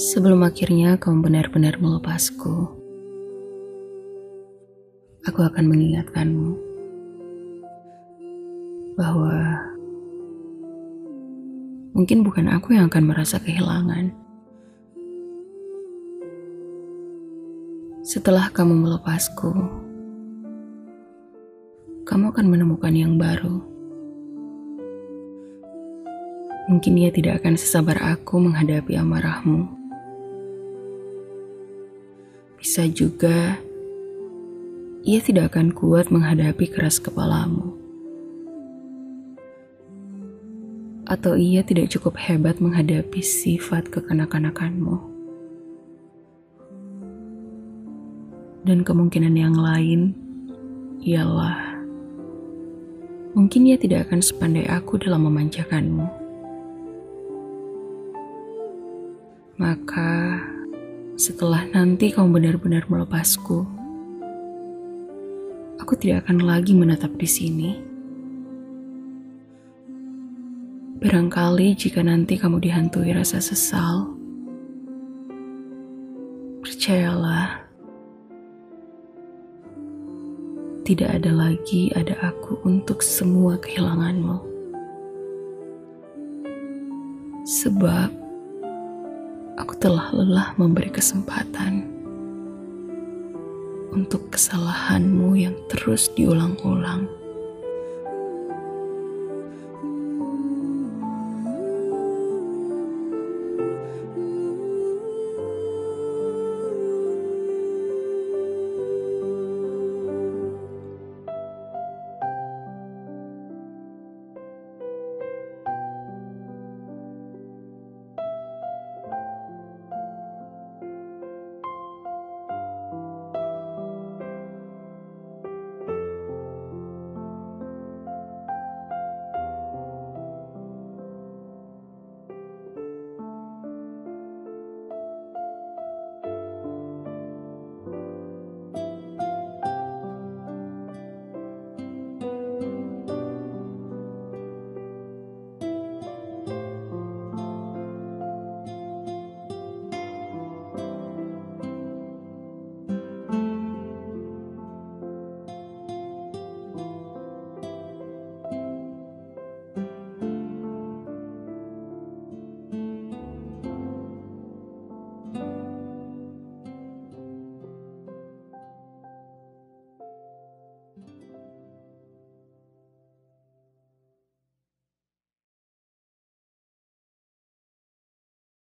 Sebelum akhirnya kamu benar-benar melepasku, aku akan mengingatkanmu bahwa mungkin bukan aku yang akan merasa kehilangan. Setelah kamu melepasku, kamu akan menemukan yang baru. Mungkin ia tidak akan sesabar aku menghadapi amarahmu. Bisa juga ia tidak akan kuat menghadapi keras kepalamu. Atau ia tidak cukup hebat menghadapi sifat kekanak-kanakanmu. Dan kemungkinan yang lain ialah mungkin ia tidak akan sepandai aku dalam memanjakanmu. Maka setelah nanti kamu benar-benar melepasku, aku tidak akan lagi menetap di sini. Barangkali jika nanti kamu dihantui rasa sesal, percayalah, tidak ada lagi ada aku untuk semua kehilanganmu. Sebab aku telah lelah memberi kesempatan untuk kesalahanmu yang terus diulang-ulang.